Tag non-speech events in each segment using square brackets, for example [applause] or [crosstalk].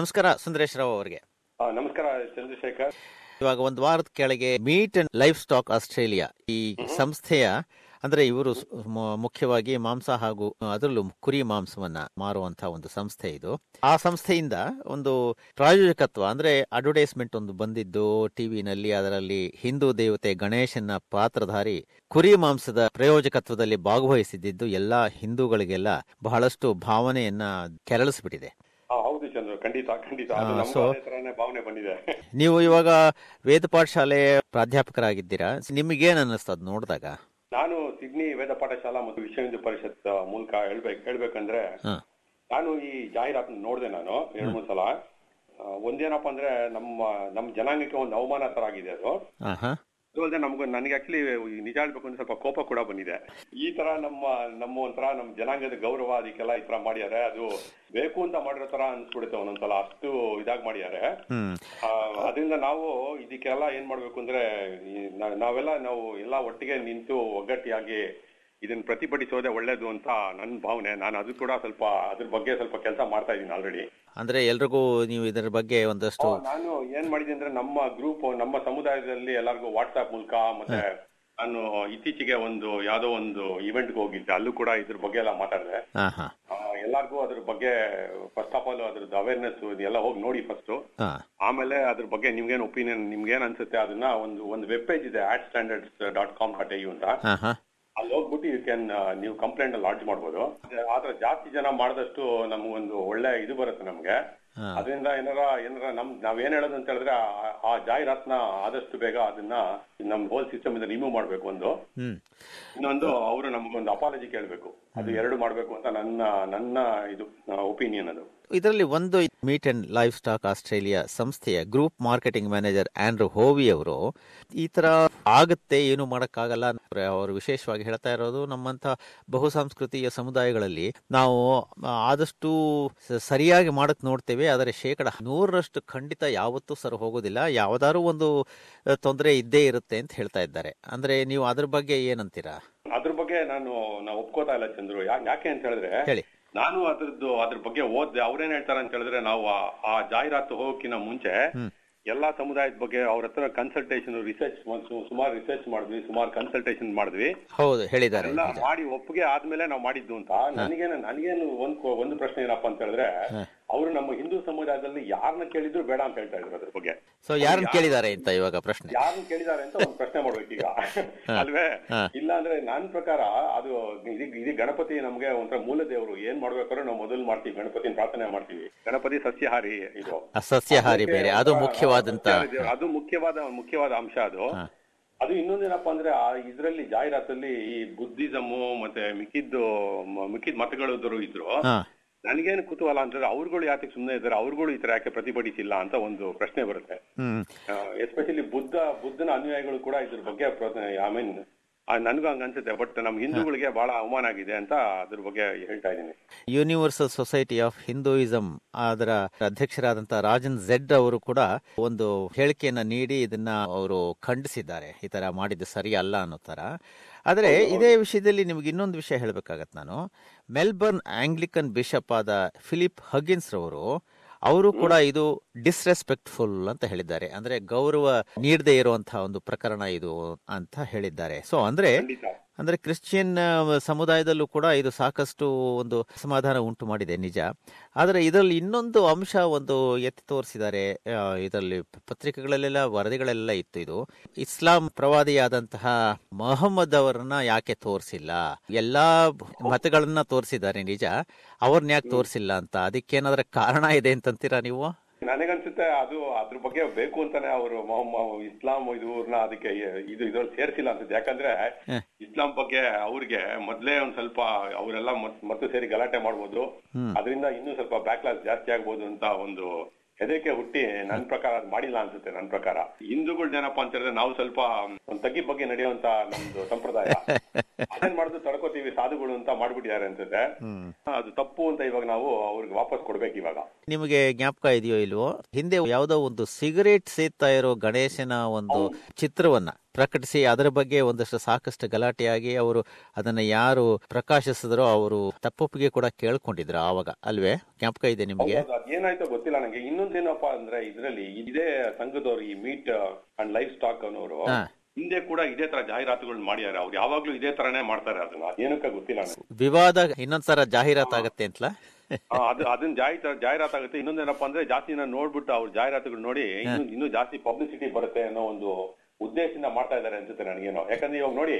ನಮಸ್ಕಾರ ಸುಂದರೇಶ್ ರಾವ್ ಅವರಿಗೆ. ನಮಸ್ಕಾರ ಚಂದ್ರಶೇಖರ್. ಇವಾಗ ಒಂದು ವಾರದ ಕೆಳಗೆ meat and life stock Australia ಈ ಸಂಸ್ಥೆಯ ಅಂದ್ರೆ ಇವರು ಮುಖ್ಯವಾಗಿ ಮಾಂಸ ಹಾಗೂ ಅದರಲ್ಲೂ ಕುರಿ ಮಾಂಸವನ್ನ ಮಾರುವಂತಹ ಒಂದು ಸಂಸ್ಥೆ ಇದು. ಆ ಸಂಸ್ಥೆಯಿಂದ ಒಂದು ಪ್ರಾಯೋಜಕತ್ವ ಅಂದ್ರೆ ಅಡ್ವರ್ಟೈಸ್ಮೆಂಟ್ ಒಂದು ಬಂದಿದ್ದು ಟಿವಿನಲ್ಲಿ ಅದರಲ್ಲಿ ಹಿಂದೂ ದೇವತೆ ಗಣೇಶನ ಪಾತ್ರಧಾರಿ ಕುರಿ ಮಾಂಸದ ಪ್ರಯೋಜಕತ್ವದಲ್ಲಿ ಭಾಗವಹಿಸಿದ್ದು ಎಲ್ಲಾ ಹಿಂದೂಗಳಿಗೆಲ್ಲ ಬಹಳಷ್ಟು ಭಾವನೆಯನ್ನ ಕೆರಳಿಸ್ಬಿಟ್ಟಿದೆ. ಖಂಡಿತ ಖಂಡಿತ. ಭಾವನೆ ಬಂದಿದೆ. ನೀವು ಇವಾಗ ವೇದ ಪಾಠಶಾಲೆ ಪ್ರಾಧ್ಯಾಪಕರಾಗಿದ್ದೀರಾ? ನಿಮಗೇನ್ ಅನ್ನಿಸ್ತದ ನೋಡಿದಾಗ? ನಾನು ಸಿಡ್ನಿ ವೇದ ಪಾಠಶಾಲಾ ಮತ್ತು ವಿಶ್ವ ಹಿಂದೂ ಪರಿಷತ್ ಮೂಲಕ ಹೇಳ್ಬೇಕು ಹೇಳ್ಬೇಕಂದ್ರೆ. ನಾನು ಈ ಜಾಹೀರಾತು ನೋಡಿದೆ ನಾನು ಎರಡು ಮೂರು ಸಲ. ಒಂದೇನಪ್ಪ ಅಂದ್ರೆ ನಮ್ಮ ನಮ್ಮ ಜನಾಂಗಕ್ಕೆ ಒಂದು ಅವಮಾನ ತರ ಆಗಿದೆ ಅದು. ಅದು ಅಲ್ಲದೆ ನಮ್ಗೆ ನನಗೆ ಆಕ್ಚುಲಿ ನಿಜ ಹೇಳ್ಬೇಕು ಅಂದ್ರೆ ಸ್ವಲ್ಪ ಕೋಪ ಕೂಡ ಬಂದಿದೆ. ಈ ತರ ನಮ್ಮ ನಮ್ಮ ಒಂಥರ ನಮ್ಮ ಜನಾಂಗದ ಗೌರವ ಅದಕ್ಕೆಲ್ಲ ಈ ತರ ಮಾಡ್ಯಾರೆ ಅದು ಬೇಕು ಅಂತ ಮಾಡಿರೋ ತರ ಅನ್ಸ್ಬಿಡುತ್ತೆ ಒಂದೊಂದ್ಸಲ. ಅಷ್ಟು ಇದಾಗಿ ಮಾಡ್ಯಾರೆ ಅದರಿಂದ ನಾವು ಇದಕ್ಕೆಲ್ಲ ಏನ್ ಮಾಡ್ಬೇಕು ಅಂದ್ರೆ ನಾವೆಲ್ಲ ನಾವು ಎಲ್ಲ ಒಟ್ಟಿಗೆ ನಿಂತು ಒಗ್ಗಟ್ಟಿಯಾಗಿ ಇದನ್ನ ಪ್ರತಿಭಟಿಸೋದೇ ಒಳ್ಳೇದು ಅಂತ ನನ್ನ ಭಾವನೆ. ನಾನು ಅದು ಕೂಡ ಸ್ವಲ್ಪ ಅದ್ರ ಬಗ್ಗೆ ಸ್ವಲ್ಪ ಕೆಲಸ ಮಾಡ್ತಾ ಇದ್ದೀನಿ ಆಲ್ರೆಡಿ ಅಂದ್ರೆ ಎಲ್ರಿಗೂ ನೀವು ಇದರ ಬಗ್ಗೆ ಒಂದಷ್ಟು ನಾನು ಏನ್ ಮಾಡಿದ್ದೀನಿ ಅಂದ್ರೆ ನಮ್ಮ ಗ್ರೂಪ್ ನಮ್ಮ ಸಮುದಾಯದಲ್ಲಿ ಎಲ್ಲರಿಗೂ ವಾಟ್ಸ್ಆಪ್ ಮೂಲಕ ಮತ್ತೆ ನಾನು ಇತ್ತೀಚೆಗೆ ಒಂದು ಯಾವ್ದೋ ಒಂದು ಇವೆಂಟ್ಗೆ ಹೋಗಿದ್ದೆ. ಅಲ್ಲೂ ಕೂಡ ಇದ್ರ ಬಗ್ಗೆ ಎಲ್ಲ ಮಾತಾಡಿದೆ. ಎಲ್ಲಾರ್ಗು ಅದ್ರ ಬಗ್ಗೆ ಫಸ್ಟ್ ಆಫ್ ಆಲ್ ಅದ್ರದ್ದು ಅವೇರ್ನೆಸ್ ಎಲ್ಲ ಹೋಗಿ ನೋಡಿ ಫಸ್ಟ್ ಆಮೇಲೆ ಅದ್ರ ಬಗ್ಗೆ ನಿಮ್ಗೇನ್ ಒಪಿನಿಯನ್ ನಿಮ್ಗೇನ್ ಅನ್ಸುತ್ತೆ ಅದನ್ನ ಒಂದು ಒಂದು ವೆಬ್ ಪೇಜ್ ಇದೆ at standards dot com dot U ಅಂತ. ಅಲ್ಲಿ ಹೋಗ್ಬಿಟ್ಟು ಯು ಕ್ಯಾನ್ ನೀವು ಕಂಪ್ಲೇಂಟ್ ಲಾಂಚ್ ಮಾಡ್ಬೋದು ಆದ್ರೆ ಜಾಸ್ತಿ ಜನ ಮಾಡಿದಷ್ಟು ನಮ್ಗೊಂದು ಒಳ್ಳೆ ಇದು ಬರುತ್ತೆ ನಮ್ಗೆ. ಅದರಿಂದ ಏನಾರ ಏನಾರ ನಮ್ ನಾವೇನ್ ಹೇಳೋದು ಅಂತ ಹೇಳಿದ್ರೆ ಆ- ಜಾಹೀರಾತ್ನ ಆದಷ್ಟು ಬೇಗ ಅದನ್ನ ನಮ್ ಹೋಲ್ ಸಿಸ್ಟಮ್ ಇಂದ ರಿಮೂವ್ ಮಾಡ್ಬೇಕು ಒಂದು. ಇನ್ನೊಂದು ಅವರು ನಮ್ಗೊಂದು ಅಪಾಲಜಿ ಕೇಳ್ಬೇಕು. ಅದು ಎರಡು ಮಾಡ್ಬೇಕು ಅಂತ ನನ್ನ ನನ್ನ ಇದು ಒಪಿನಿಯನ್ ಅದು. ಇದರಲ್ಲಿ ಒಂದು meat and life stock Australia ಸಂಸ್ಥೆಯ group marketing manager Andrew Howie ಅವರು ಈ ತರ ಆಗುತ್ತೆ ಏನು ಮಾಡಕ್ಕಾಗಲ್ಲ ಅವರು ವಿಶೇಷವಾಗಿ ಹೇಳ್ತಾ ಇರೋದು ನಮ್ಮಂತ ಬಹುಸಂಸ್ಕೃತಿಯ ಸಮುದಾಯಗಳಲ್ಲಿ ನಾವು ಆದಷ್ಟು ಸರಿಯಾಗಿ ಮಾಡಕ್ ನೋಡ್ತೇವೆ. ಆದರೆ ಶೇಕಡ ನೂರರಷ್ಟು ಖಂಡಿತ ಯಾವತ್ತೂ ಸರ್ ಹೋಗೋದಿಲ್ಲ. ಯಾವ್ದಾದ್ರು ಒಂದು ತೊಂದರೆ ಇದ್ದೇ ಇರುತ್ತೆ ಅಂತ ಹೇಳ್ತಾ ಇದ್ದಾರೆ. ಅಂದ್ರೆ ನೀವು ಅದ್ರ ಬಗ್ಗೆ ಏನಂತೀರಾ? ಅದ್ರ ಬಗ್ಗೆ ನಾನು ನಾವು ಒಪ್ಕೋತಾ ಇಲ್ಲ ಚಂದ್ರು. ಯಾಕೆ ಅಂತ ಹೇಳಿದ್ರೆ ಹೇಳಿ. ನಾನು ಅದ್ರದ್ದು ಅದ್ರ ಬಗ್ಗೆ ಓದ್ದೆ. ಅವ್ರೇನ್ ಹೇಳ್ತಾರೆ ಅಂತ ಹೇಳಿದ್ರೆ ನಾವು ಆ- ಜಾಹೀರಾತು ಹೋಗಕ್ಕಿಂತ ಮುಂಚೆ ಎಲ್ಲಾ ಸಮುದಾಯದ ಬಗ್ಗೆ ಅವ್ರ ಹತ್ರ ಕನ್ಸಲ್ಟೇಷನ್ ರಿಸರ್ಚ್ ಸುಮಾರು ರಿಸರ್ಚ್ ಮಾಡಿದ್ವಿ. ಸುಮಾರು ಕನ್ಸಲ್ಟೇಷನ್ ಮಾಡಿದ್ವಿ. ಹೌದು ಹೇಳಿದ್ದಾರೆ ಎಲ್ಲ ಮಾಡಿ ಒಪ್ಪಿಗೆ ಆದ್ಮೇಲೆ ನಾವು ಮಾಡಿದ್ದು ಅಂತ. ನನಗೇನು ನನಗೇನು ಒಂದ್ ಒಂದು ಪ್ರಶ್ನೆ ಏನಪ್ಪಾ ಅಂತ ಹೇಳಿದ್ರೆ ಅವರು ನಮ್ಮ ಹಿಂದೂ ಸಮುದಾಯದಲ್ಲಿ ಯಾರನ್ನ ಕೇಳಿದ್ರು ಬೇಡ ಅಂತ ಹೇಳ್ತಾ ಇದ್ರು ಅದ್ರ ಬಗ್ಗೆ. ಸೊ ಯಾರನ್ನ ಕೇಳಿದ್ದಾರೆ ಅಂತ ಇವಾಗ ಪ್ರಶ್ನೆ? ಯಾರನ್ನ ಕೇಳಿದಾರೆ ಅಂತ ಒಂದು ಪ್ರಶ್ನೆ ಮಾಡ್ಬೇಕೀಗ ಅಲ್ವೇ? ಹಾ. ಇಲ್ಲ ಅಂದ್ರೆ ನನ್ನ ಪ್ರಕಾರ ಅದು ಇದು ಗಣಪತಿ ನಮ್ಗೆ ಒಂಥರ ಮೂಲ ದೇವರು ಏನ್ ಮಾಡ್ಬೇಕಾದ್ರೆ ನಾವು ಮೊದಲು ಮಾಡ್ತೀವಿ ಗಣಪತಿನ ಪ್ರಾರ್ಥನೆ ಮಾಡ್ತೀವಿ. ಗಣಪತಿ ಸಸ್ಯಹಾರಿ ಇದು. ಸಸ್ಯಹಾರಿ ಬೇರೆ ಅದು ಮುಖ್ಯವಾದಂತ ಅದು ಮುಖ್ಯವಾದ ಮುಖ್ಯವಾದ ಅಂಶ ಅದು. ಅದು ಇನ್ನೊಂದೇನಪ್ಪಾ ಅಂದ್ರೆ ಆ ಇದ್ರಲ್ಲಿ ಜಾಹೀರಾತಲ್ಲಿ ಈ ಬುದ್ಧಿಸಮ್ ಮತ್ತೆ ಮಿಕ್ಕಿದ್ದು ಮಿಕ್ಕಿದ್ ಮತಗಳು ಇದ್ರು. ನನಗೇನು ಕುತೂಹಲ ಅಂತಂದ್ರೆ ಅವ್ರುಗಳು ಯಾಕೆ ಸುಮ್ಮನೆ ಇದ್ದಾರೆ ಅವ್ರುಗಳು ಈ ತರ ಯಾಕೆ ಪ್ರತಿಭಟಿಸಿಲ್ಲ ಅಂತ ಒಂದು ಪ್ರಶ್ನೆ ಬರುತ್ತೆ. ಎಸ್ಪೆಷಲಿ ಬುದ್ಧ ಬುದ್ಧನ ಅನುಯಾಯಿಗಳು ಕೂಡ ಇದ್ರ ಬಗ್ಗೆ ಐ ಮೀನ್ ನನಗೂ ಹಂಗ ಅನ್ಸುತ್ತೆ ಬಟ್ ನಮ್ ಹಿಂದೂಗಳಿಗೆ ಬಹಳ ಅವಮಾನ ಆಗಿದೆ ಅಂತ ಅದ್ರ ಬಗ್ಗೆ ಹೇಳ್ತಾ ಇದ್ದೀನಿ. ಯೂನಿವರ್ಸಲ್ ಸೊಸೈಟಿ ಆಫ್ ಹಿಂದೂಯಿಸಂ ಅದರ ಅಧ್ಯಕ್ಷರಾದಂತಹ ರಾಜನ್ ಝೆಡ್ ಅವರು ಕೂಡ ಒಂದು ಹೇಳಿಕೆಯನ್ನ ನೀಡಿ ಇದನ್ನ ಅವರು ಖಂಡಿಸಿದ್ದಾರೆ. ಈ ತರ ಮಾಡಿದ್ದು ಸರಿ ಅಲ್ಲ ಅನ್ನೋ ತರ ಆದರೆ ಇದೇ ವಿಷಯದಲ್ಲಿ ನಿಮಗೆ ಇನ್ನೊಂದು ವಿಷಯ ಹೇಳಬೇಕಾಗತ್ತೆ ನಾನು. ಮೆಲ್ಬರ್ನ್ ಆಂಗ್ಲಿಕನ್ ಬಿಷಪ್ ಆದ ಫಿಲಿಪ್ ಹಗಿನ್ಸ್ ರವರು ಅವರು ಕೂಡ ಇದು ಡಿಸ್ರೆಸ್ಪೆಕ್ಟ್ಫುಲ್ ಅಂತ ಹೇಳಿದ್ದಾರೆ. ಅಂದ್ರೆ ಗೌರವ ನೀಡದೇ ಇರುವಂತಹ ಒಂದು ಪ್ರಕರಣ ಇದು ಅಂತ ಹೇಳಿದ್ದಾರೆ. ಸೊ ಅಂದ್ರೆ ಅಂದ್ರೆ ಕ್ರಿಶ್ಚಿಯನ್ ಸಮುದಾಯದಲ್ಲೂ ಕೂಡ ಇದು ಸಾಕಷ್ಟು ಒಂದು ಸಮಾಧಾನ ಉಂಟು ಮಾಡಿದೆ, ನಿಜ. ಆದರೆ ಇದರಲ್ಲಿ ಇನ್ನೊಂದು ಅಂಶ ಒಂದು ಎತ್ತಿ ತೋರಿಸಿದ್ದಾರೆ. ಇದರಲ್ಲಿ ಪತ್ರಿಕೆಗಳಲ್ಲೆಲ್ಲ ವರದಿಗಳೆಲ್ಲ ಇತ್ತು ಇದು. ಇಸ್ಲಾಂ ಪ್ರವಾದಿಯಾದಂತಹ ಮೊಹಮ್ಮದ್ ಅವರನ್ನ ಯಾಕೆ ತೋರಿಸಿಲ್ಲ? ಎಲ್ಲಾ ಮತಗಳನ್ನ ತೋರಿಸಿದ್ದಾರೆ, ನಿಜ. ಅವ್ರನ್ನ ಯಾಕೆ ತೋರಿಸಿಲ್ಲ ಅಂತ? ಅದಕ್ಕೇನಾದ್ರೂ ಕಾರಣ ಇದೆ ಅಂತಂತೀರಾ ನೀವು? ನನಗನ್ಸುತ್ತೆ ಅದು ಅದ್ರ ಬಗ್ಗೆ ಬೇಕು ಅಂತಾನೆ ಅವರು ಇಸ್ಲಾಂ ಇವ್ರನ್ನ ಅದಕ್ಕೆ ಇದು ಇದ್ರಲ್ಲಿ ಸೇರಿಸಿಲ್ಲ ಅನ್ಸುತ್ತೆ. ಯಾಕಂದ್ರೆ ಇಸ್ಲಾಂ ಬಗ್ಗೆ ಅವ್ರಿಗೆ ಮೊದ್ಲೇ ಒಂದ್ ಸ್ವಲ್ಪ ಅವರೆಲ್ಲ ಮತ್ತೆ ಸೇರಿ ಗಲಾಟೆ ಮಾಡ್ಬೋದು. ಅದರಿಂದ ಇನ್ನೂ ಸ್ವಲ್ಪ ಬ್ಯಾಕ್ಲಾಸ್ ಜಾಸ್ತಿ ಆಗ್ಬೋದು ಅಂತ ಒಂದು ಹೆದರಿಕೆ ಹುಟ್ಟಿ ನನ್ನ ಪ್ರಕಾರ ಅದ್ ಮಾಡಿಲ್ಲ ಅನ್ಸುತ್ತೆ ನನ್ನ ಪ್ರಕಾರ. ಹಿಂದೂಗಳು ಏನಪ್ಪಾ ಅಂತ ಹೇಳಿದ್ರೆ ನಾವು ಸ್ವಲ್ಪ ಒಂದ್ ತಗ್ಗಿ ಬಗ್ಗೆ ನಡೆಯುವಂತ ನಮ್ದು ಸಂಪ್ರದಾಯ. ಅದೇನ್ ಮಾಡುದು ತಡ್ಕೋತೀವಿ ಸಾಧುಗಳು ಅಂತ ಮಾಡ್ಬಿಟ್ಟಿದ್ದಾರೆ ಅನ್ಸುತ್ತೆ. ಅದು ತಪ್ಪು ಅಂತ ಇವಾಗ ನಾವು ಅವ್ರಿಗೆ ವಾಪಸ್ ಕೊಡ್ಬೇಕು ಇವಾಗ. ನಿಮಗೆ ಜ್ಞಾಪಕ ಇದೆಯೋ ಇಲ್ವೋ? ಹಿಂದೆ ಯಾವ್ದೋ ಒಂದು ಸಿಗರೇಟ್ ಸೇತಾ ಇರೋ ಗಣೇಶನ ಒಂದು ಚಿತ್ರವನ್ನ. ಪ್ರಕಟಿಸಿ ಅದರ ಬಗ್ಗೆ ಒಂದಷ್ಟು ಸಾಕಷ್ಟು ಗಲಾಟೆಯಾಗಿ ಅವರು ಅದನ್ನ ಯಾರು ಪ್ರಕಾಶಿಸಿದ್ರು ಅವರು ತಪ್ಪೊಪ್ಪಿಗೆ ಕೂಡ ಕೇಳ್ಕೊಂಡಿದ್ರು ಆವಾಗ. ಅಲ್ವೇ? ಜ್ಞಾಪಕ ಇದೆ ನಿಮಗೆ? ಏನಾಯ್ತು ಗೊತ್ತಿಲ್ಲ ನಂಗೆ. ಇನ್ನೊಂದೇನಪ್ಪಾ ಅಂದ್ರೆ ಇದ್ರಲ್ಲಿ ಇದೇ ಸಂಘದವರು ಈ ಮೀಟ್ ಅಂಡ್ ಲೈಫ್ ಸ್ಟಾಕ್ ಅನ್ನೋರು ಹಿಂದೆ ಕೂಡ ಇದೇ ತರ ಜಾಹೀರಾತುಗಳು ಮಾಡಿದ್ದಾರೆ ಅವ್ರು ಯಾವಾಗ್ಲೂ ಇದೇ ತರನೇ ಮಾಡ್ತಾರೆ ಅದನ್ನ. ಏನಕ್ಕ ಗೊತ್ತಿಲ್ಲ ವಿವಾದ ಇನ್ನೊಂದ್ಸಲ ಜಾಹೀರಾತು ಆಗತ್ತೆ ಅಂತಲಾ? ಅದು ಅದನ್ನ ಆಗುತ್ತೆ. ಇನ್ನೊಂದೇನಪ್ಪ ಅಂದ್ರೆ ಜಾಸ್ತಿ ನೋಡ್ಬಿಟ್ಟು ಅವ್ರ ಜಾಹೀರಾತುಗಳು ನೋಡಿ ಇನ್ನು ಜಾಸ್ತಿ ಪಬ್ಲಿಸಿಟಿ ಬರುತ್ತೆ ಅನ್ನೋ ಒಂದು ಉದ್ದೇಶದಿಂದ ಮಾಡ್ತಾ ಇದ್ದಾರೆ ಅನ್ಸುತ್ತೆ ನನಗೇನೋ. ಯಾಕಂದ್ರೆ ಇವಾಗ ನೋಡಿ,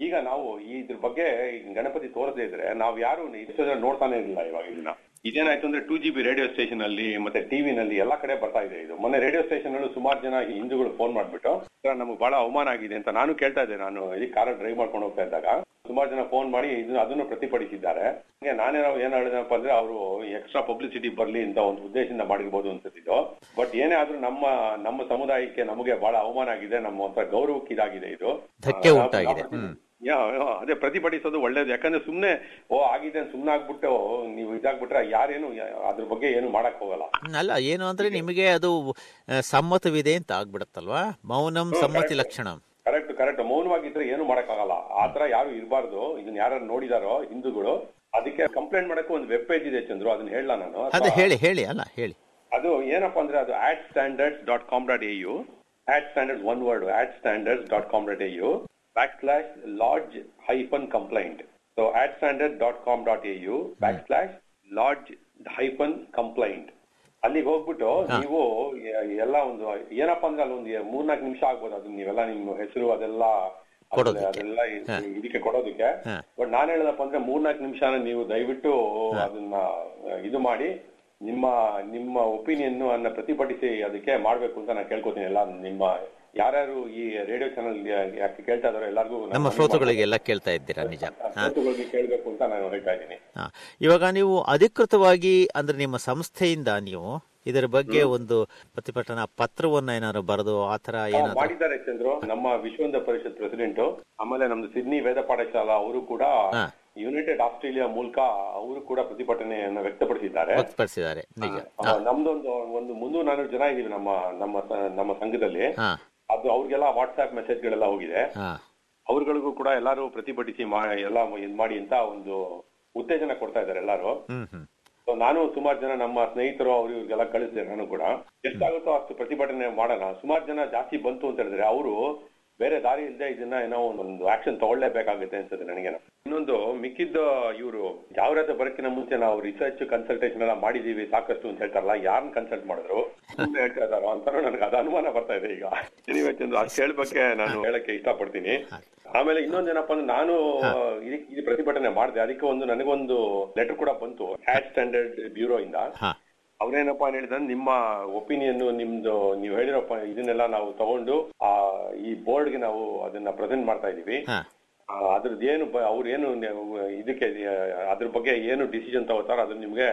ಈಗ ನಾವು ಇದ್ರ ಬಗ್ಗೆ ಗಣಪತಿ ತೋರದೇ ಇದ್ರೆ ನಾವ್ ಯಾರು ಇಷ್ಟು ಜನ ನೋಡ್ತಾನೆ ಇರಲಿಲ್ಲ ಇವಾಗ ಇದನ್ನ ಇದೇನಾಯ್ತು ಅಂದ್ರೆ two G B radio station ಅಲ್ಲಿ ಮತ್ತೆ ಟಿವಿ ನಲ್ಲಿ ಎಲ್ಲಾ ಕಡೆ ಬರ್ತಾ ಇದೆ ಇದು. ಮೊನ್ನೆ ರೇಡಿಯೋ ಸ್ಟೇಷನ್ ಅಲ್ಲೂ ಸುಮಾರು ಜನ ಹಿಂದೂಗಳು ಫೋನ್ ಮಾಡ್ಬಿಟ್ಟು ನಮಗೆ ಬಹಳ ಅವಮಾನ ಆಗಿದೆ ಅಂತ ನಾನು ಕೇಳ್ತಾ ಇದ್ದೆ. ನಾನು ಈ ಕಾರ್ ಡ್ರೈವ್ ಮಾಡ್ಕೊಂಡು ಹೋಗ್ತಾ ಇದ್ದಾಗ. ಸುಮಾರು ಜನ ಫೋನ್ ಮಾಡಿ ಇದನ್ನ ಅದನ್ನು ಪ್ರತಿಭಟಿಸಿದ್ದಾರೆ ಹಂಗೆ ನಾನೇನೋ ಏನ್ ಹೇಳಿದಪ್ಪ ಅಂದ್ರೆ ಅವರು ಎಕ್ಸ್ಟ್ರಾ ಪಬ್ಲಿಸಿಟಿ ಬರ್ಲಿ ಅಂತ ಒಂದು ಉದ್ದೇಶದಿಂದ ಮಾಡಿರ್ಬೋದು ಅನ್ಸುತ್ತಿದ್ದು. ಬಟ್ ಏನೇ ಆದ್ರೂ ನಮ್ಮ ನಮ್ಮ ಸಮುದಾಯಕ್ಕೆ ನಮಗೆ ಬಹಳ ಅವಮಾನ ಆಗಿದೆ ನಮ್ಮ ಒಂಥರ ಗೌರವಕ್ಕೆ ಇದಾಗಿದೆ ಇದು. ಅದೇ ಪ್ರತಿಭಟಿಸೋದು ಒಳ್ಳೇದು. ಯಾಕಂದ್ರೆ ಸುಮ್ನೆ ಓ ಆಗಿದೆ ಅಂತ ಸುಮ್ನೆ ಆಗ್ಬಿಟ್ಟು ನೀವು ಇದಾಗ್ಬಿಟ್ರೆ ಯಾರೇನು ಅದ್ರ ಬಗ್ಗೆ ಏನು ಮಾಡಕ್ ಹೋಗಲ್ಲ. ಅಲ್ಲ ಏನು ಅಂದ್ರೆ ನಿಮಗೆ ಅದು ಸಮ್ಮತವಿದೆ ಅಂತ ಆಗ್ಬಿಡತ್ತಲ್ವಾ? ಮೌನಂ ಸಮ್ಮತಿ ಲಕ್ಷಣ. ಕರೆಕ್ಟ್ ಕರೆಕ್ಟ್ ಮೌನವಾಗಿದ್ರೆ ಏನು ಆ ಆತರ ಯಾರು ಇರಬಾರ್ದು. ಇದನ್ನ ಯಾರು ನೋಡಿದಾರೋ ಹಿಂದೂಗಳು ಅದಕ್ಕೆ ಕಂಪ್ಲೇಂಟ್ ಮಾಡಕ್ಕೆ ಒಂದು ವೆಬ್ ಪೇಜ್ ಇದೆ ಚಂದ್ರು ಅದನ್ನ ಹೇಳ ನಾನು? ಅದೇ ಹೇಳಿ ಹೇಳಿ ಅಲ್ಲ ಹೇಳಿ. ಅದು ಏನಪ್ಪಾ ಅಂದ್ರೆ ಅದು at standards dot com dot A U at standards one word at standards dot com dot A U back slash lodge hyphen complaint so at standard dot com dot A U back slash lodge hyphen complaint ಅಲ್ಲಿಗೆ ಹೋಗ್ಬಿಟ್ಟು ನೀವು ಎಲ್ಲ ಒಂದು ಏನಪ್ಪಾ ಅಂದ್ರೆ ಅಲ್ಲಿ ಒಂದು ಮೂರ್ನಾಲ್ಕು ನಿಮಿಷ ಆಗ್ಬೋದು ಅದನ್ನ ನೀವೆಲ್ಲ ನಿಮ್ಮ ಹೆಸರು ಅದೆಲ್ಲ- ಕೊಡೋದಕ್ಕೆ. ಇದಕ್ಕೆ ಕೊಡೋದಕ್ಕೆ ಬಟ್ ನಾನು ಹೇಳಿದಪ್ಪ ಅಂದ್ರೆ ಮೂರ್ನಾಲ್ಕು ನಿಮಿಷ ನೀವು ದಯವಿಟ್ಟು ಅದನ್ನ ಇದು ಮಾಡಿ ನಿಮ್ಮ ನಿಮ್ಮ ಒಪಿನಿಯನ್ ಅನ್ನ ಪ್ರತಿಭಟಿಸಿ ಅದಕ್ಕೆ ಮಾಡ್ಬೇಕು ಅಂತ ನಾನು ಕೇಳ್ಕೊತೀನಿ ಎಲ್ಲ ನಿಮ್ಮ ಯಾರ್ಯಾರು ಈ ರೇಡಿಯೋ ಚಾನಲ್ ಯಾಕೆ ಕೇಳ್ತಾ ಇದಾರೆ ಎಲ್ಲರಿಗೂ ನಮ್ಮ ಶ್ರೋತೃಗಳಿಗೆ ಎಲ್ಲ ಕೇಳ್ತಾ ಇದ್ದೀರಾ ನಿಜ. ಶ್ರೋತೃಗಳಿಗೆ ಕೇಳ್ಬೇಕು ಅಂತ ನಾನು ಹೇಳ್ತಾ ಇದ್ದೀನಿ. ಇವಾಗ ನೀವು ಅಧಿಕೃತವಾಗಿ ಅಂದ್ರೆ ನಿಮ್ಮ ಸಂಸ್ಥೆಯಿಂದ ನೀವು ಇದರ ಬಗ್ಗೆ ಒಂದು ಪ್ರತಿಭಟನಾ ಪತ್ರವನ್ನ ಏನಾದ್ರು ಬರೆದು ಆತರ ತರ ಏನಾದ್ರು? ಮಾಡಿದ್ದಾರೆ ಚಂದ್ರು. ನಮ್ಮ ವಿಶ್ವಂದ ಪರಿಷತ್ ಪ್ರೆಸಿಡೆಂಟ್ ಆಮೇಲೆ ನಮ್ದು ಸಿಡ್ನಿ ವೇದ ಪಾಠಶಾಲಾ ಅವರು ಕೂಡ ಯುನೈಟೆಡ್ ಆಸ್ಟ್ರೇಲಿಯಾ ಮೂಲಕ ಅವರು ಕೂಡ ಪ್ರತಿಭಟನೆಯನ್ನ ವ್ಯಕ್ತಪಡಿಸಿದ್ದಾರೆ. ವ್ಯಕ್ತಪಡಿಸಿದ್ದಾರೆ. ಆ, ನಮ್ದೊಂದು ಒಂದು ಮುನ್ನೂರ ನಾನೂರು ಜನ ಇದೀವಿ ನಮ್ಮ ನಮ್ಮ ನಮ್ಮ ಸಂಘದಲ್ಲಿ. ಅದು ಅವ್ರಿಗೆಲ್ಲ ವಾಟ್ಸ್ಆಪ್ ಮೆಸೇಜ್ಗಳೆಲ್ಲ ಹೋಗಿದೆ. ಹಾ. ಅವ್ರಗಳಿಗೂ ಕೂಡ ಎಲ್ಲಾರು ಪ್ರತಿಭಟಿಸಿ ಎಲ್ಲ ಇದ್ ಮಾಡಿ ಅಂತ ಒಂದು ಉತ್ತೇಜನ ಕೊಡ್ತಾ ಇದ್ದಾರೆ ಎಲ್ಲಾರು. ನಾನು ಸುಮಾರು ಜನ ನಮ್ಮ ಸ್ನೇಹಿತರು ಅವರು ಇವ್ರಿಗೆಲ್ಲ ಕಳಿಸಿದೆ ನಾನು ಕೂಡ. ಎಷ್ಟಾಗುತ್ತೋ ಅಷ್ಟು ಪ್ರತಿಭಟನೆ ಮಾಡೋಣ. ಸುಮಾರು ಜನ ಜಾಸ್ತಿ ಬಂತು ಅಂತ ಹೇಳಿದ್ರೆ ಅವರು ಬೇರೆ ದಾರಿ ಇಲ್ಲದೆ ಇದನ್ನ ಏನೋ ಒಂದು ಆಕ್ಷನ್ ತಗೊಳ್ಳೇಬೇಕಾಗುತ್ತೆ ಅನ್ಸುತ್ತೆ ನನಗೆ ಇನ್ನೊಂದು ಮಿಕ್ಕಿದ್ದ ಇವರು ಜಾಹೀರಾತು ಬರಕ್ಕಿಂತ ಮುಂಚೆ ನಾವು ರಿಸರ್ಚ್ ಕನ್ಸಲ್ಟೇಷನ್ ಎಲ್ಲ ಮಾಡಿದೀವಿ ಸಾಕಷ್ಟು ಅಂತ ಹೇಳ್ತಾರಲ್ಲ ಯಾರನ್ನ ಕನ್ಸಲ್ಟ್ ಮಾಡಿದ್ರು? ಹೇಳ್ತಾ ಇದಾರೋ ಅಂತ ನನಗೆ ಅದು ಅನುಮಾನ ಬರ್ತಾ ಇದೆ ಈಗ. ಎನಿವೆ ಚಂದ್ರು ಅಷ್ಟು ಹೇಳ್ಬೇಕೆ ನಾನು ಹೇಳಕ್ಕೆ ಇಷ್ಟಪಡ್ತೀನಿ. ಆಮೇಲೆ ಇನ್ನೊಂದೇನಪ್ಪ ಅಂದ್ರೆ ನಾನು ಇದು ಪ್ರತಿಭಟನೆ ಮಾಡಿದೆ. ಅದಕ್ಕೆ ಒಂದು ನನಗೊಂದು ಲೆಟರ್ ಕೂಡ ಬಂತು. ಹ್ಯಾಟ್ ಸ್ಟ್ಯಾಂಡರ್ಡ್ ಬ್ಯೂರೋ ಇಂದ ಅವ್ರೇನಪ್ಪಾ ಅಂತ ಹೇಳಿದ್ರೆ ನಿಮ್ಮ ಒಪಿನಿಯನ್ ನಿಮ್ದು ನೀವು ಹೇಳಿರೋ ಇದನ್ನೆಲ್ಲ ನಾವು ತಗೊಂಡು ಆ ಈ ಬೋರ್ಡ್ಗೆ ನಾವು ಅದನ್ನ ಪ್ರೆಸೆಂಟ್ ಮಾಡ್ತಾ ಇದೀವಿ ಅದ್ರದ್ದು ಏನು ಬ- ಅವ್ರು ಏನು ಇದಕ್ಕೆ ಅದ್ರ ಬಗ್ಗೆ ಏನು ಡಿಸಿಷನ್ ತಗೋತಾರೋ ಅದನ್ನ ನಿಮ್ಗೆ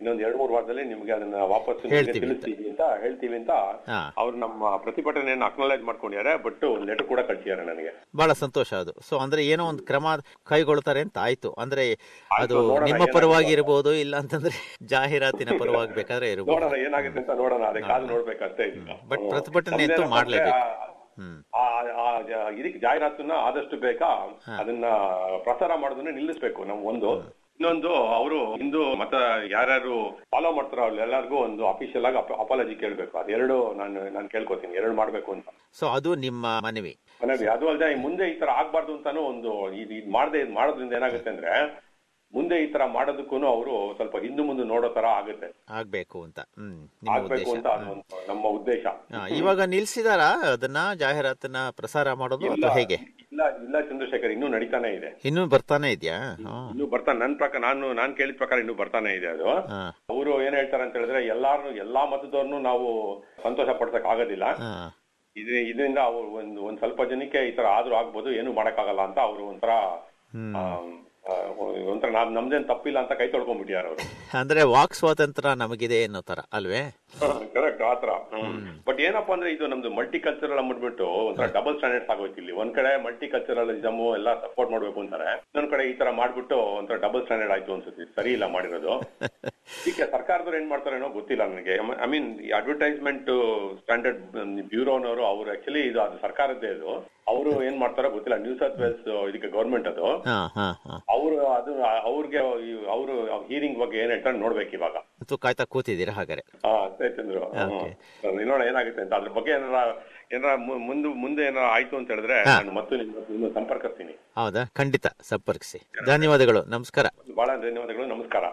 ಇನ್ನೊಂದ್ ಎರಡ್ ಮೂರು ವಾರದಲ್ಲಿ ನಿಮ್ಗೆ ಅದನ್ನ ವಾಪಸ್. ತಿಳಿಸ್ತೀವಿ ಅಂತ ಹೇಳ್ತೀವಿ ಅಂತ. ಅವ್ರು ನಮ್ಮ ಪ್ರತಿಭಟನೆಯನ್ನು ಅಕ್ನಾಲೇಜ್ ಮಾಡ್ಕೊಂಡಿದ್ದಾರೆ ಬಟ್ ಲೆಟರ್ ಕೂಡ ಕಳ್ಸಿದ್ದಾರೆ ನನಗೆ. ಬಹಳ ಸಂತೋಷ ಅದು. ಸೊ ಅಂದ್ರೆ ಏನೋ ಒಂದು ಕ್ರಮ ಕೈಗೊಳ್ತಾರೆ ಅಂತ ಆಯ್ತು. ಅಂದ್ರೆ ಅದು ನಿಮ್ಮ ಪರವಾಗಿ ಇರಬಹುದು ಇಲ್ಲ ಅಂತಂದ್ರೆ ಜಾಹೀರಾತಿನ ಪರವಾಗಿ ಬೇಕಾದ್ರೆ ಇರಬಹುದು ಏನಾಗುತ್ತೆ ಅಂತ ನೋಡೋಣ ಅದೇ ಕಾದು ನೋಡ್ಬೇಕಂತ. ಬಟ್ ಪ್ರತಿಭಟನೆ ಅಂತೂ ಮಾಡ್ಲೇಬೇಕು. ಇದಕ್ಕೆ ಜಾಹೀರಾತನ್ನ ಆದಷ್ಟು ಬೇಗ ಅದನ್ನ ಪ್ರಸಾರ ಮಾಡೋದನ್ನ ನಿಲ್ಲಿಸ್ಬೇಕು ನಾವು ಒಂದು. ಇನ್ನೊಂದು ಅವರು ಇಂದು ಮತ ಯಾರ್ಯಾರು ಫಾಲೋ ಮಾಡ್ತಾರೋ ಅವ್ರೆಲ್ಲರಿಗೂ ಒಂದು ಅಫಿಷಿಯಲ್ ಆಗಿ ಅಪಾಲಜಿ ಕೇಳ್ಬೇಕು. ಅದೆರಡು ನಾನು ನಾನು ಕೇಳ್ಕೊತೀನಿ. ಎರಡು ಮಾಡ್ಬೇಕು ಅಂತ. ಸೊ ಅದು ನಿಮ್ಮ ಮನವಿ. ಮನವಿ. ಅದು ಅಲ್ಲದೆ ಮುಂದೆ ಈ ತರ ಆಗ್ಬಾರ್ದು ಅಂತಾನು ಒಂದು ಇದು ಇದು ಮಾಡದೆ ಇದು ಮಾಡೋದ್ರಿಂದ ಏನಾಗುತ್ತೆ ಅಂದ್ರೆ ಮುಂದೆ ಈ ತರ ಮಾಡೋದಕ್ಕೂ ಅವರು ಸ್ವಲ್ಪ ಹಿಂದೆ ಮುಂದೆ ನೋಡೋ ತರ ಆಗುತ್ತೆ. ಆಗ್ಬೇಕು ಅಂತ. ನಿಮ್ಮ ಆಗ್ಬೇಕು ಉದ್ದೇಶ. ಅಂತ ನಮ್ಮ ಉದ್ದೇಶ. ಇವಾಗ ನಿಲ್ಸಿದಾರ ಅದನ್ನ ಜಾಹೀರಾತನ್ನ ಪ್ರಸಾರ ಮಾಡೋದು ಅಥವಾ ಹೇಗೆ? ಇಲ್ಲ ಇಲ್ಲ ಚಂದ್ರಶೇಖರ್ ಇನ್ನೂ ನಡೀತಾನೆ ಇದೆ. ಇನ್ನೂ ಬರ್ತಾನೆ ಇದೆಯಾ? ಇನ್ನು ಬರ್ತಾನೆ. ನನ್ನ ಪ್ರಕಾರ ನಾನು ನಾನ್ ಕೇಳಿದ ಪ್ರಕಾರ ಇನ್ನು ಬರ್ತಾನೆ ಇದೆ ಅದು. ಅವರು ಏನ್ ಹೇಳ್ತಾರೆ ಅಂತ ಹೇಳಿದ್ರೆ ಎಲ್ಲಾರು ಎಲ್ಲಾ ಮತದವ್ರನ್ನು ನಾವು ಸಂತೋಷ ಪಡ್ಸಕ್ ಆಗೋದಿಲ್ಲ. ಇದರಿಂದ ಅವ್ರು ಒಂದ್ ಒಂದ್ ಸ್ವಲ್ಪ ಜನಕ್ಕೆ ಈ ತರ ಆದ್ರೂ ಆಗ್ಬೋದು ಏನು ಮಾಡಕ್ಕಾಗಲ್ಲ ಅಂತ ಅವರು ಒಂಥರ ಒಂಥರ ನಮ್ದೇನ್ ತಪ್ಪಿಲ್ಲ ಅಂತ ಕೈ ತೊಳ್ಕೊಂಡ್ಬಿಟ್ಟಿದ್ದಾರೆ ಅವರು. ಅಂದ್ರೆ ವಾಕ್ ಸ್ವಾತಂತ್ರ್ಯ ನಮಗಿದೆ ಅನ್ನೋ ತರ ಅಲ್ವೇ? ಕರೆಕ್ಟ್ ಆತರ ಬಟ್ ಏನಪ್ಪಾ ಅಂದ್ರೆ ಇದು ನಮ್ದು ಮಲ್ಟಿ ಕಲ್ಚರಲ್ ಅಂದ್ಬಿಟ್ಟು ಒಂಥರ ಡಬಲ್ ಸ್ಟ್ಯಾಂಡರ್ಡ್ಸ್ ಆಗೋಯ್ತು ಇಲ್ಲಿ. ಒಂದ್ ಕಡೆ ಮಲ್ಟಿ ಕಲ್ಚರಲಿಸಮ್ ಎಲ್ಲ ಸಪೋರ್ಟ್ ಮಾಡ್ಬೇಕು ಅಂತಾರೆ. ಇನ್ನೊಂದ್ ಕಡೆ ಈ ತರ ಮಾಡ್ಬಿಟ್ಟು ಒಂಥರ ಡಬಲ್ ಸ್ಟ್ಯಾಂಡರ್ಡ್ ಆಯ್ತು ಅನ್ಸುತ್ತೆ. ಸರಿ ಇಲ್ಲ ಮಾಡಿರೋದು. [laughs] ಈಗ ಸರ್ಕಾರದವ್ರು ಏನ್ ಮಾಡ್ತಾರೇನೋ ಗೊತ್ತಿಲ್ಲ ನನಗೆ. ಐ ಮೀನ್ ಈ ಅಡ್ವರ್ಟೈಸ್ಮೆಂಟ್ ಸ್ಟ್ಯಾಂಡರ್ಡ್ ಬ್ಯೂರೋನವರು ಅವ್ರು ಆಕ್ಚುಲಿ ಇದು ಅದು ಸರ್ಕಾರದ್ದೇ ಇದು ಅವರು ಏನ್ ಮಾಡ್ತಾರೋ ಗೊತ್ತಿಲ್ಲ. ನ್ಯೂ ಸೌತ್ ವೇಲ್ಸ್ ಇದಕ್ಕೆ ಗೌರ್ಮೆಂಟ್ ಅದು. ಅವರು ಅದು ಅವ್ರಿಗೆ ಅವರು ಹೀರಿಂಗ್ ಬಗ್ಗೆ ಏನ್ ಹೇಳ್ತಾರೆ ನೋಡ್ಬೇಕು ಇವಾಗ. ಕಾಯ್ತಾ ಕೂತಿದ್ದೀರಾ ಹಾಗಾದ್ರೆ? ಹಾ ಸರಿ ಚಂದ್ರು. ನೋಡೋಣ ಏನಾಗುತ್ತೆ ಅಂತ ಅದ್ರ ಬಗ್ಗೆ ಏನಾರ ಏನಾರ ಮುಂದೆ ಮುಂದೆ ಏನಾರ ಆಯ್ತು ಅಂತ ಹೇಳಿದ್ರೆ ನಾನು ಮತ್ತೆ ನಿಮ್ಮ ಸಂಪರ್ಕಿಸ್ತೀನಿ. ಹೌದಾ? ಖಂಡಿತ ಸಂಪರ್ಕಿಸಿ. ಧನ್ಯವಾದಗಳು. ನಮಸ್ಕಾರ. ಬಹಳ ಧನ್ಯವಾದಗಳು. ನಮಸ್ಕಾರ.